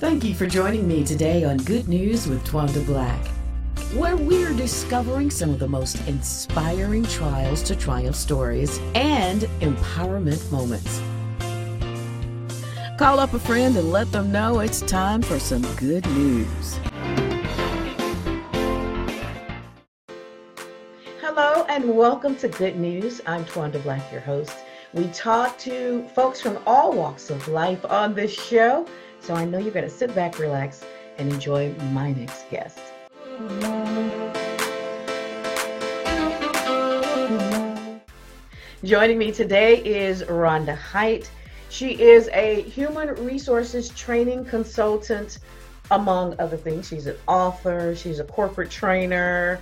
Thank you for joining me today on Good News with Twanda Black, where we're discovering some of the most inspiring trials to triumph stories and empowerment moments. Call up a friend and let them know it's time for some good news. Hello and welcome to Good News. I'm Twanda Black, your host. We talk to folks from all walks of life on this show. So I know you're going to sit back, relax, and enjoy my next guest. Joining me today is Rhonda Height. She is a human resources training consultant, among other things. She's an author, she's a corporate trainer.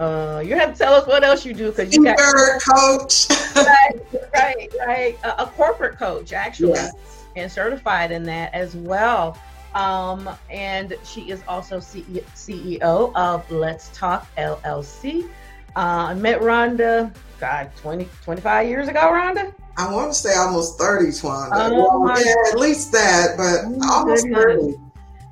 Uh, you have to tell us what else you do because you got coach. right, right, right. A, a corporate coach, actually. Yes and certified in that as well. Um, and she is also CEO of Let's Talk LLC. Uh, I met Rhonda, God, 20, 25 years ago, Rhonda? I want to say almost 30, Twanda. Oh, well, yeah, at least that, but oh, almost goodness. 30.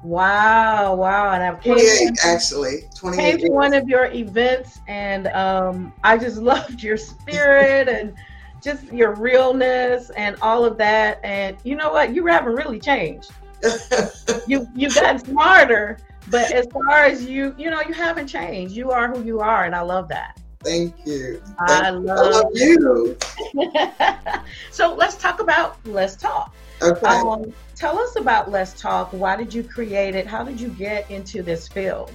Wow, wow. And I've 28 actually. 28 came to one of your events and um, I just loved your spirit and just your realness and all of that. And you know what? You haven't really changed. you you've gotten smarter, but as far as you, you know, you haven't changed. You are who you are, and I love that. Thank you. Thank I, love, I love you. so let's talk about Let's Talk. Okay. Um, tell us about Let's Talk. Why did you create it? How did you get into this field?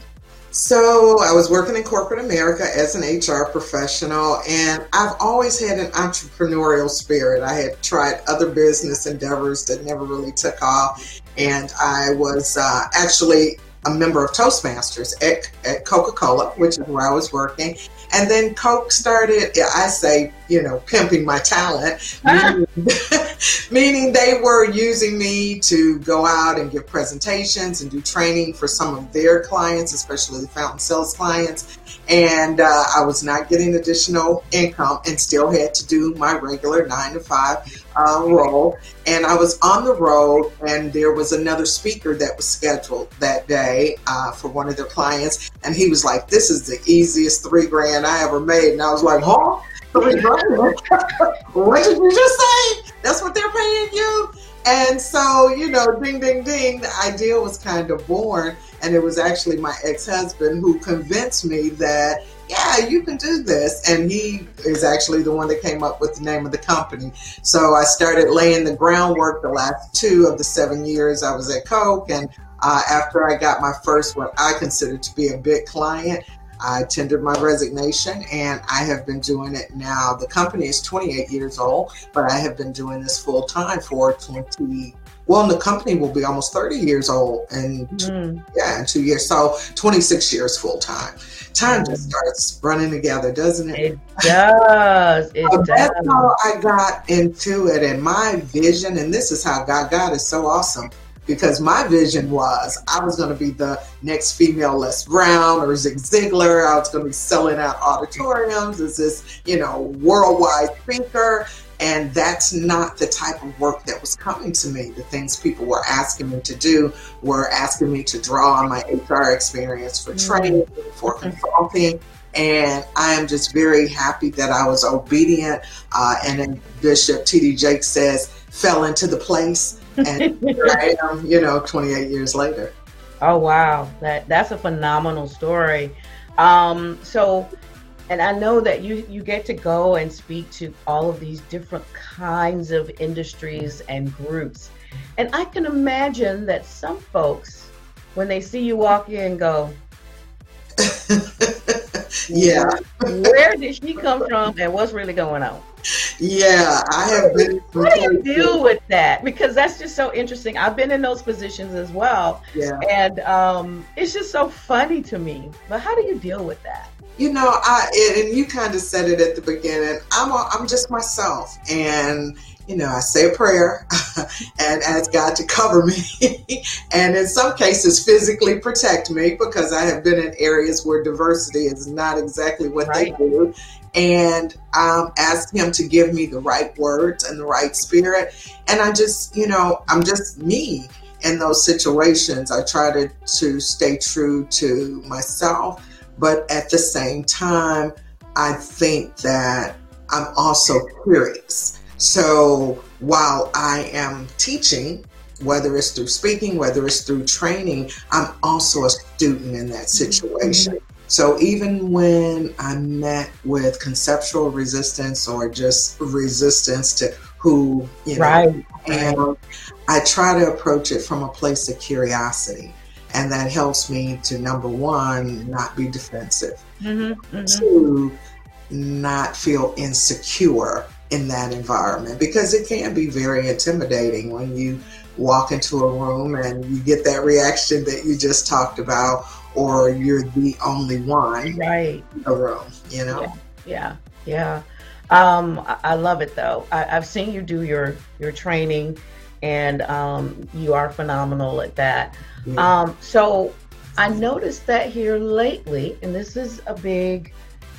So I was working in corporate America as an HR professional, and I've always had an entrepreneurial spirit. I had tried other business endeavors that never really took off, and I was uh, actually a member of Toastmasters at, at Coca Cola, which is where I was working. And then Coke started, I say, you know, pimping my talent, meaning, they were using me to go out and give presentations and do training for some of their clients, especially the fountain sales clients. And uh, I was not getting additional income and still had to do my regular nine to five uh, role. And I was on the road, and there was another speaker that was scheduled that day uh, for one of their clients. And he was like, This is the easiest three grand I ever made. And I was like, Huh? What did you just say? That's what they're paying you? And so, you know, ding, ding, ding, the idea was kind of born. And it was actually my ex husband who convinced me that yeah, you can do this. And he is actually the one that came up with the name of the company. So I started laying the groundwork the last two of the seven years I was at Coke. And uh, after I got my first, what I consider to be a big client, I tendered my resignation and I have been doing it now. The company is 28 years old, but I have been doing this full time for 20 well, the company will be almost 30 years old and mm. yeah, in two years. So 26 years full time. Time mm. just starts running together, doesn't it? It does. It so does. That's how I got into it. And my vision, and this is how God, God is so awesome because my vision was I was going to be the next female Les Brown or Zig Ziglar. I was going to be selling out auditoriums as this, you know, worldwide thinker. And that's not the type of work that was coming to me. The things people were asking me to do were asking me to draw on my HR experience for mm-hmm. training, for consulting. And I am just very happy that I was obedient. Uh, and then Bishop T.D. Jakes says, fell into the place. And I am, you know, 28 years later. Oh, wow. That, that's a phenomenal story. Um, so, and I know that you you get to go and speak to all of these different kinds of industries and groups. And I can imagine that some folks when they see you walk in go Yeah. Where did she come from and what's really going on? Yeah, I have been. How do you deal with that? Because that's just so interesting. I've been in those positions as well. Yeah. And um, it's just so funny to me. But how do you deal with that? you know, I and you kind of said it at the beginning. I'm a, I'm just myself, and you know, I say a prayer and ask God to cover me, and in some cases physically protect me because I have been in areas where diversity is not exactly what right. they do, and um, ask Him to give me the right words and the right spirit, and I just, you know, I'm just me in those situations, I try to, to stay true to myself, but at the same time, I think that I'm also curious. So while I am teaching, whether it's through speaking, whether it's through training, I'm also a student in that situation. Mm-hmm. So even when I met with conceptual resistance or just resistance to who, you know, right. and I try to approach it from a place of curiosity. And that helps me to number one, not be defensive. Mm-hmm, mm-hmm. Two, not feel insecure in that environment because it can be very intimidating when you walk into a room and you get that reaction that you just talked about or you're the only one right in the room you know yeah yeah, yeah. um I, love it though I, have seen you do your your training and um you are phenomenal at that yeah. um so i noticed that here lately and this is a big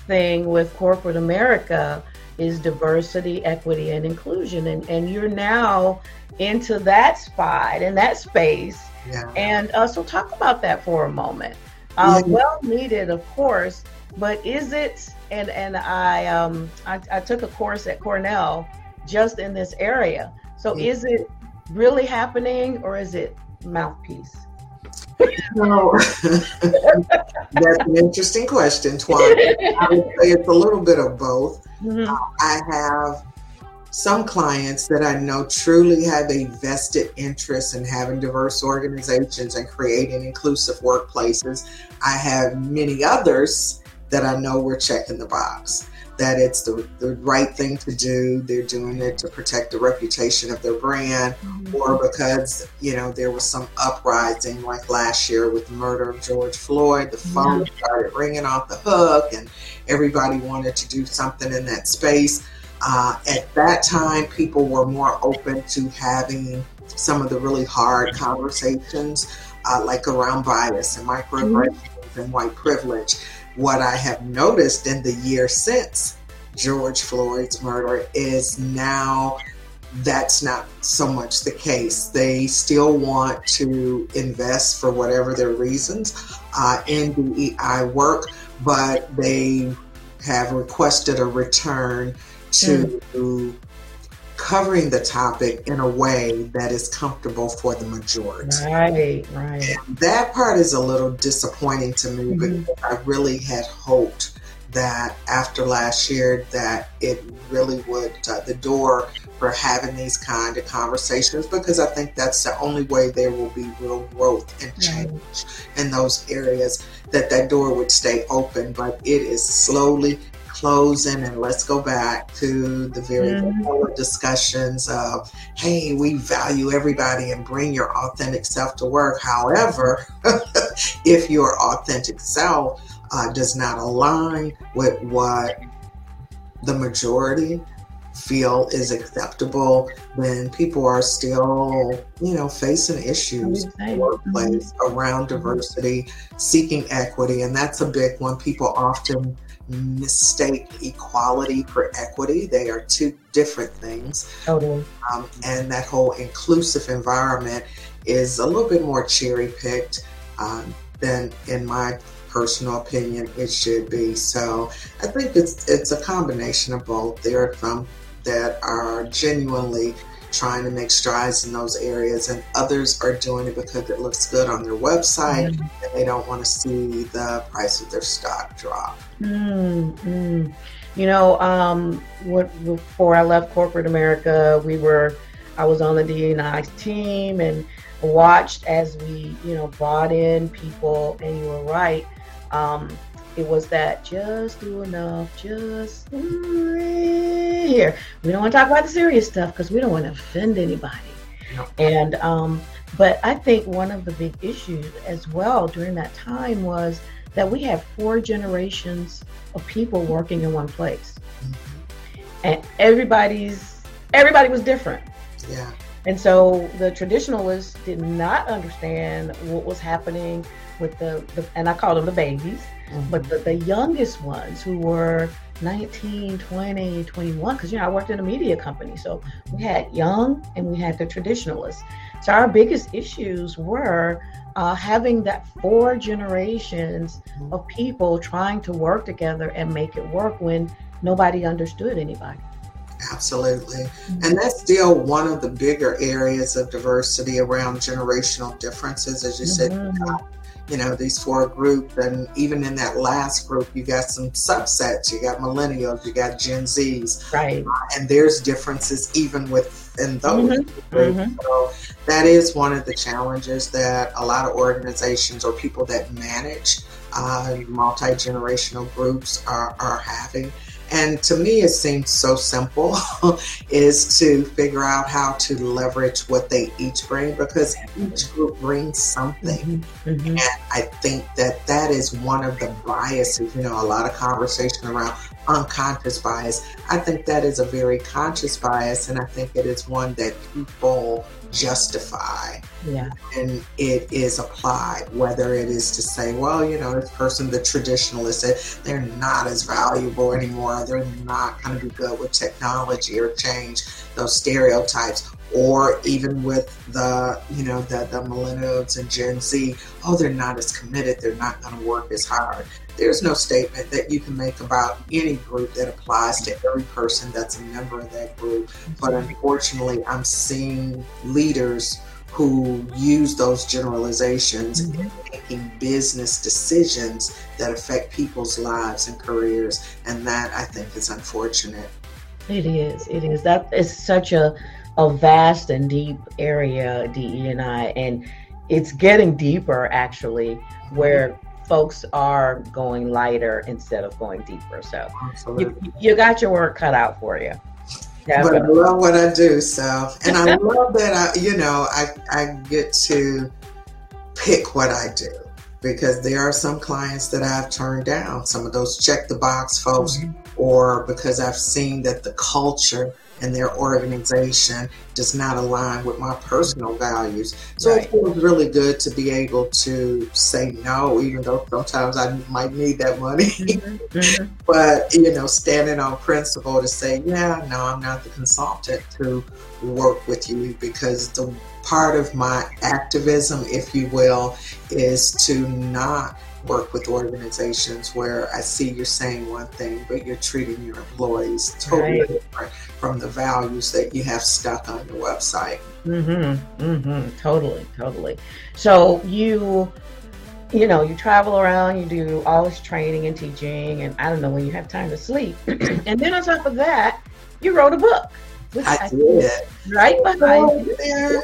thing with corporate america is diversity equity and inclusion and and you're now into that spot and that space yeah. and uh, so talk about that for a moment uh, well needed, of course, but is it? And and I um I, I took a course at Cornell just in this area. So is it really happening or is it mouthpiece? No, that's an interesting question, Twan. I would say it's a little bit of both. Mm-hmm. I have some clients that I know truly have a vested interest in having diverse organizations and creating inclusive workplaces. I have many others that I know we're checking the box, that it's the, the right thing to do. They're doing it to protect the reputation of their brand mm-hmm. or because, you know, there was some uprising like last year with the murder of George Floyd. The phone mm-hmm. started ringing off the hook and everybody wanted to do something in that space. Uh, at that time, people were more open to having some of the really hard conversations, uh, like around bias and microaggressions mm-hmm. and white privilege. What I have noticed in the year since George Floyd's murder is now that's not so much the case. They still want to invest for whatever their reasons uh, in DEI work, but they have requested a return to mm. Covering the topic in a way that is comfortable for the majority. Right, right. And that part is a little disappointing to me mm-hmm. because I really had hoped that after last year that it really would uh, the door for having these kind of conversations because I think that's the only way there will be real growth and change right. in those areas that that door would stay open but it is slowly closing and let's go back to the very mm-hmm. discussions of hey we value everybody and bring your authentic self to work however if your authentic self uh, does not align with what the majority feel is acceptable then people are still you know facing issues in the workplace mm-hmm. around diversity seeking equity and that's a big one people often mistake equality for equity. They are two different things. Totally. Um, and that whole inclusive environment is a little bit more cherry picked um, than, in my personal opinion, it should be. So I think it's it's a combination of both. There are some that are genuinely trying to make strides in those areas, and others are doing it because it looks good on their website mm. and they don't want to see the price of their stock drop. Mm, You know, um, what, before I left corporate America, we were, I was on the DNI team and watched as we, you know, brought in people, and you were right. Um, it was that just do enough, just here. We don't want to talk about the serious stuff because we don't want to offend anybody. And um, but I think one of the big issues as well during that time was that we had four generations of people working in one place, mm-hmm. and everybody's everybody was different. Yeah. And so the traditionalists did not understand what was happening with the, the and I call them the babies, mm-hmm. but the, the youngest ones who were 19, 20, 21, because you know I worked in a media company. So we had young and we had the traditionalists. So our biggest issues were uh, having that four generations of people trying to work together and make it work when nobody understood anybody. Absolutely. Mm-hmm. And that's still one of the bigger areas of diversity around generational differences, as you mm-hmm. said you know, these four groups. And even in that last group, you got some subsets. You got millennials, you got Gen Zs. Right. Uh, and there's differences even within those mm-hmm. Mm-hmm. So that is one of the challenges that a lot of organizations or people that manage uh, multi generational groups are, are having. And to me, it seems so simple is to figure out how to leverage what they each bring because each group brings something. Mm-hmm. mm-hmm. And I think that that is one of the biases, you know, a lot of conversation around unconscious bias. I think that is a very conscious bias, and I think it is one that people justify yeah. and it is applied whether it is to say well you know this person the traditionalist they're not as valuable anymore they're not going to be good with technology or change those stereotypes or even with the you know the, the millennials and gen z oh they're not as committed they're not going to work as hard there's no statement that you can make about any group that applies to every person that's a member of that group but unfortunately i'm seeing leaders who use those generalizations mm-hmm. in making business decisions that affect people's lives and careers and that i think is unfortunate. It is it is. That is such a a vast and deep area, DE and I, and it's getting deeper actually, where folks are going lighter instead of going deeper. So you, you, got your work cut out for you. But I love what I do, so and I love that I, you know, I I get to pick what I do because there are some clients that I've turned down. Some of those check the box folks, mm-hmm. or because I've seen that the culture and their organization does not align with my personal values. So right. it feels really good to be able to say no, even though sometimes I might need that money. Mm-hmm. Mm-hmm. but, you know, standing on principle to say, yeah, no, I'm not the consultant to work with you because the part of my activism, if you will, is to not work with organizations where I see you're saying one thing, but you're treating your employees totally right. different from the values that you have stuck on your website. Mm-hmm. Mm-hmm. Totally. Totally. So you, you know, you travel around, you do all this training and teaching, and I don't know when you have time to sleep. and then on top of that, you wrote a book. I did. Right behind you. There.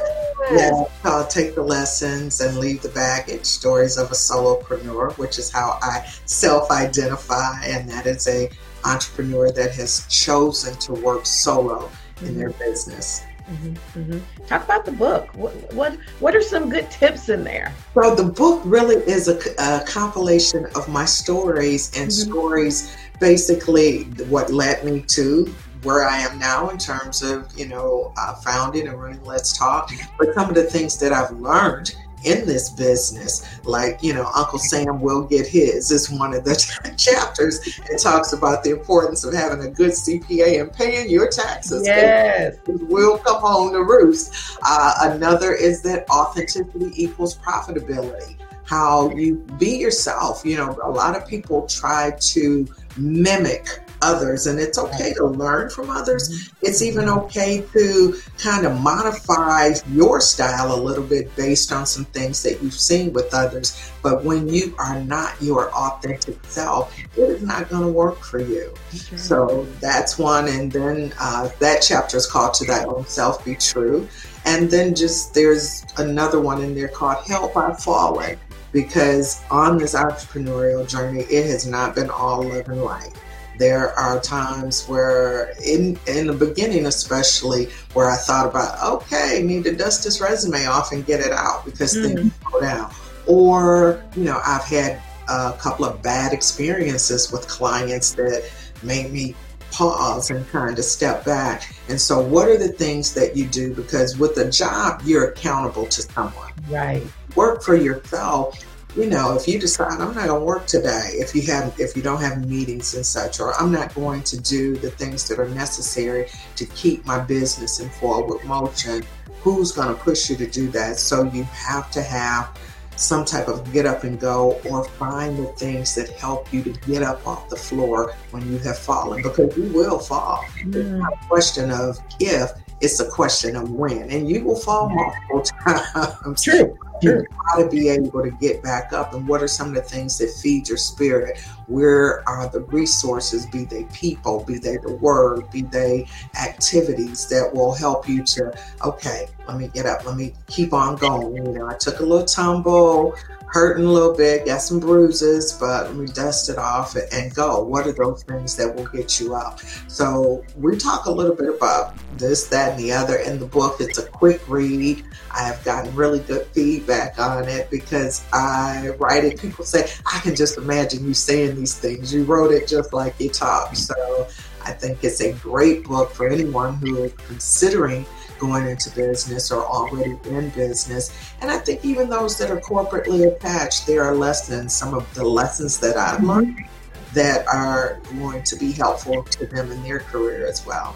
Yeah, called Take the Lessons and Leave the Baggage Stories of a Solopreneur, which is how I self identify. And that is a entrepreneur that has chosen to work solo mm-hmm. in their mm-hmm. business. Mm-hmm, mm-hmm. Talk about the book. What, what what are some good tips in there? So the book really is a, a compilation of my stories and mm-hmm. stories, basically what led me to where I am now in terms of, you know, uh, founding and running Let's Talk, but some of the things that I've learned in this business, like, you know, Uncle Sam will get his, is one of the chapters. It talks about the importance of having a good CPA and paying your taxes. Yes. It will come home to roost. Uh, another is that authenticity equals profitability. How you be yourself. You know, a lot of people try to mimic others and it's okay to learn from others. Mm-hmm. it's even okay to kind of modify your style a little bit based on some things that you've seen with others. But when you are not your authentic self it is not going to work for you. So that's one and then uh, that chapter is called to thy own self be true. And then just there's another one in there called help i've fallen because on this entrepreneurial journey it has not been all love and light there are times where, in in the beginning especially, where I thought about, okay, need to dust this resume off and get it out because mm-hmm. things slow down. Or, you know, I've had a couple of bad experiences with clients that made me pause and kind of step back. And so, what are the things that you do? Because with a job, you're accountable to someone. Right. Work for yourself you know, if you decide I'm not going to work today, if you have, if you don't have meetings and such, or I'm not going to do the things that are necessary to keep my business in forward motion, who's going to push you to do that? So you have to have some type of get up and go or find the things that help you to get up off the floor when you have fallen because you will fall. Mm. It's not a question of if, it's a question of when. And you will fall multiple times. True. You got to be able to get back up. And what are some of the things that feed your spirit? Where are the resources, be they people, be they the word, be they activities that will help you to, okay, let me get up, let me keep on going. You know, I took a little tumble, hurting a little bit, got some bruises, but we dust it off and go. What are those things that will get you up? So we talk a little bit about this, that, and the other in the book. It's a quick read. I have gotten really good feedback on it because I write it. People say, I can just imagine you saying these things. You wrote it just like you talk. So I think it's a great book for anyone who is considering going into business or already in business. And I think even those that are corporately attached, there are lessons, some of the lessons that I've mm-hmm. learned that are going to be helpful to them in their career as well.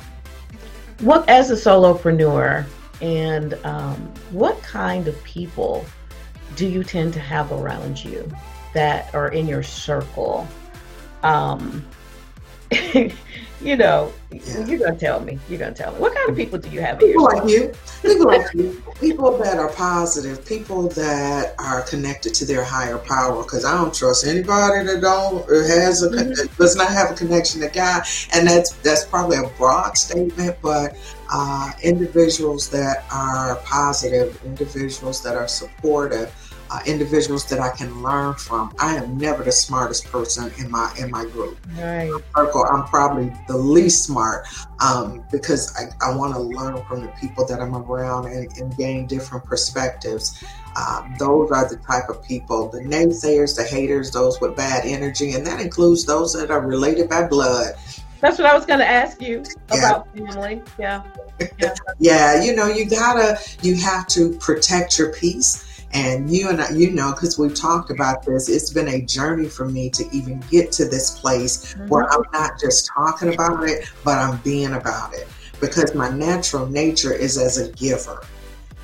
What, as a solopreneur, and um, what kind of people do you tend to have around you that are in your circle? Um, you know, yeah. you're gonna tell me. You're gonna tell me. What kind of people do you have? People like you. People like you. People that are positive. People that are connected to their higher power. Because I don't trust anybody that don't has a mm-hmm. does not have a connection to God. And that's that's probably a broad statement, but uh, individuals that are positive, individuals that are supportive uh, individuals that I can learn from. I am never the smartest person in my in my group. Right. Circle, I'm probably the least smart um, because I, I want to learn from the people that I'm around and, and gain different perspectives. Um, those are the type of people the naysayers, the haters, those with bad energy, and that includes those that are related by blood. That's what I was going to ask you yeah. about family. Yeah. Yeah. yeah, you know, you gotta, you have to protect your peace and you and I, you know, because we've talked about this, it's been a journey for me to even get to this place mm-hmm. where I'm not just talking about it, but I'm being about it. Because my natural nature is as a giver.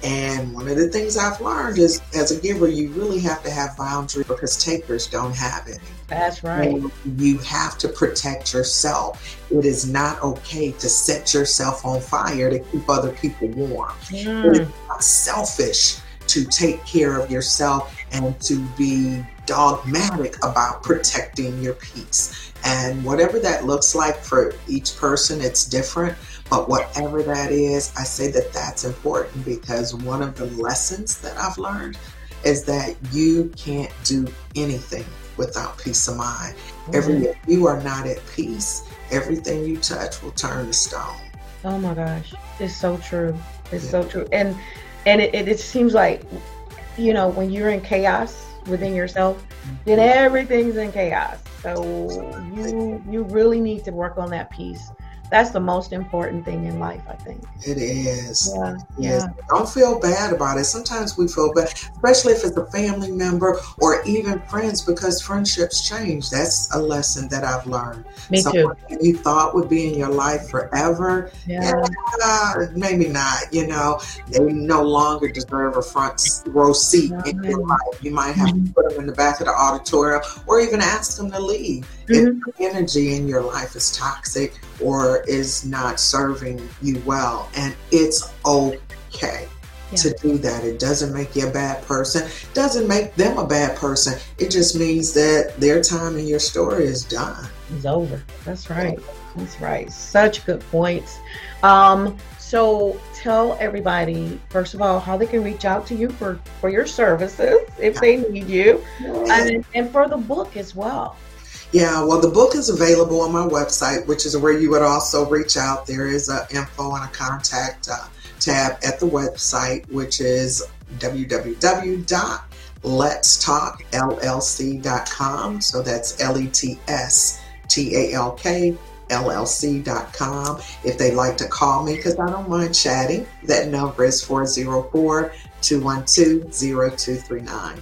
And one of the things I've learned is as a giver, you really have to have boundaries because takers don't have any. That's right. And you have to protect yourself. It is not okay to set yourself on fire to keep other people warm. Mm. It's not selfish to take care of yourself and to be dogmatic about protecting your peace. And whatever that looks like for each person, it's different. But whatever that is, I say that that's important because one of the lessons that I've learned is that you can't do anything without peace of mind. Mm-hmm. Every if you are not at peace, everything you touch will turn to stone. Oh my gosh, it's so true. It's yeah. so true. And and it, it, it seems like you know when you're in chaos within yourself then mm-hmm. everything's in chaos so you you really need to work on that piece that's the most important thing in life, I think. It is. Yeah. Yes. Yeah. Don't feel bad about it. Sometimes we feel bad, especially if it's a family member or even friends, because friendships change. That's a lesson that I've learned. Me Someone too. you thought would be in your life forever, yeah. yeah. maybe not. You know, they no longer deserve a front row seat in your life. You might have mm-hmm. to put them in the back of the auditorium or even ask them to leave. Mm-hmm. If the energy in your life is toxic or is not serving you well, and it's okay. Yeah. to do that. It doesn't make you a bad person. Doesn't make them a bad person. It just means that their time in your story is done. It's over. That's right. That's right. Such good points. Um, so tell everybody first of all how they can reach out to you for for your services if they need you, and, and for the book as well. Yeah, well, the book is available on my website, which is where you would also reach out. There is an info and a contact uh, tab at the website, which is www.letstalkllc.com. So that's L E T S T A L K llc.com. If they'd like to call me, because I don't mind chatting, that number is 404 212 0239.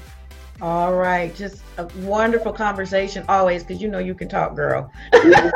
All right. Just a wonderful conversation always because you know you can talk, girl. can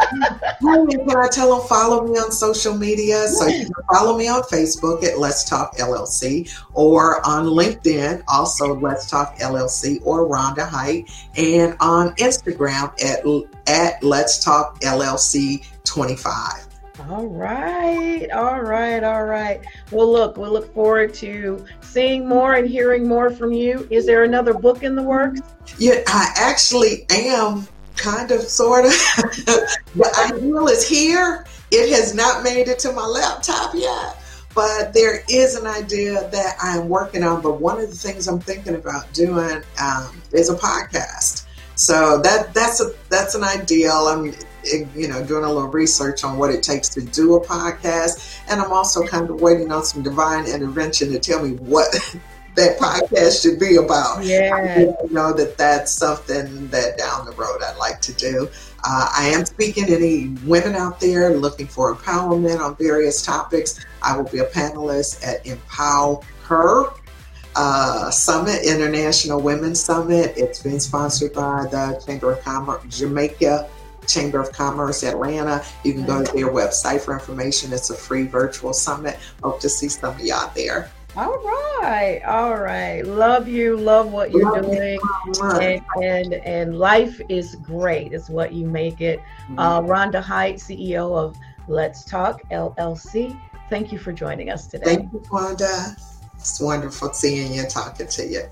I tell them follow me on social media? So you can follow me on Facebook at Let's Talk LLC or on LinkedIn, also Let's Talk LLC or Rhonda Height, and on Instagram at, at Let's Talk LLC 25. All right, all right, all right. Well, look, we look forward to seeing more and hearing more from you. Is there another book in the works? Yeah, I actually am kind of, sort of. the ideal is here. It has not made it to my laptop yet, but there is an idea that I'm working on. But one of the things I'm thinking about doing um, is a podcast. So that that's a that's an ideal. I'm you know, doing a little research on what it takes to do a podcast. And I'm also kind of waiting on some divine intervention to tell me what that podcast should be about. Yeah. I know that that's something that down the road I'd like to do. Uh, I am speaking to any women out there looking for empowerment on various topics. I will be a panelist at Empower Her uh, Summit, International Women's Summit. It's been sponsored by the Chamber of Commerce, Jamaica Chamber of Commerce Atlanta. You can go to their website for information. It's a free virtual summit. Hope to see some of y'all there. All right, all right. Love you. Love what you're love doing, and, and and life is great. Is what you make it. Mm-hmm. Uh, Rhonda Height, CEO of Let's Talk LLC. Thank you for joining us today. Thank you, Wanda. It's wonderful seeing you, talking to you.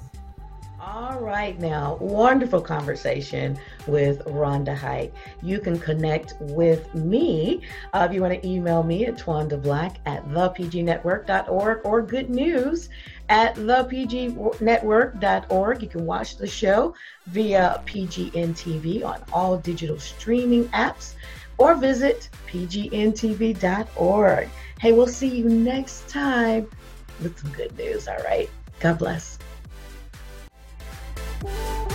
All right, now, wonderful conversation with Rhonda Height. You can connect with me uh, if you want to email me at twandablack at thepgnetwork.org or good news at thepgnetwork.org. You can watch the show via PGNTV on all digital streaming apps or visit pgntv.org. Hey, we'll see you next time with some good news, all right? God bless. Música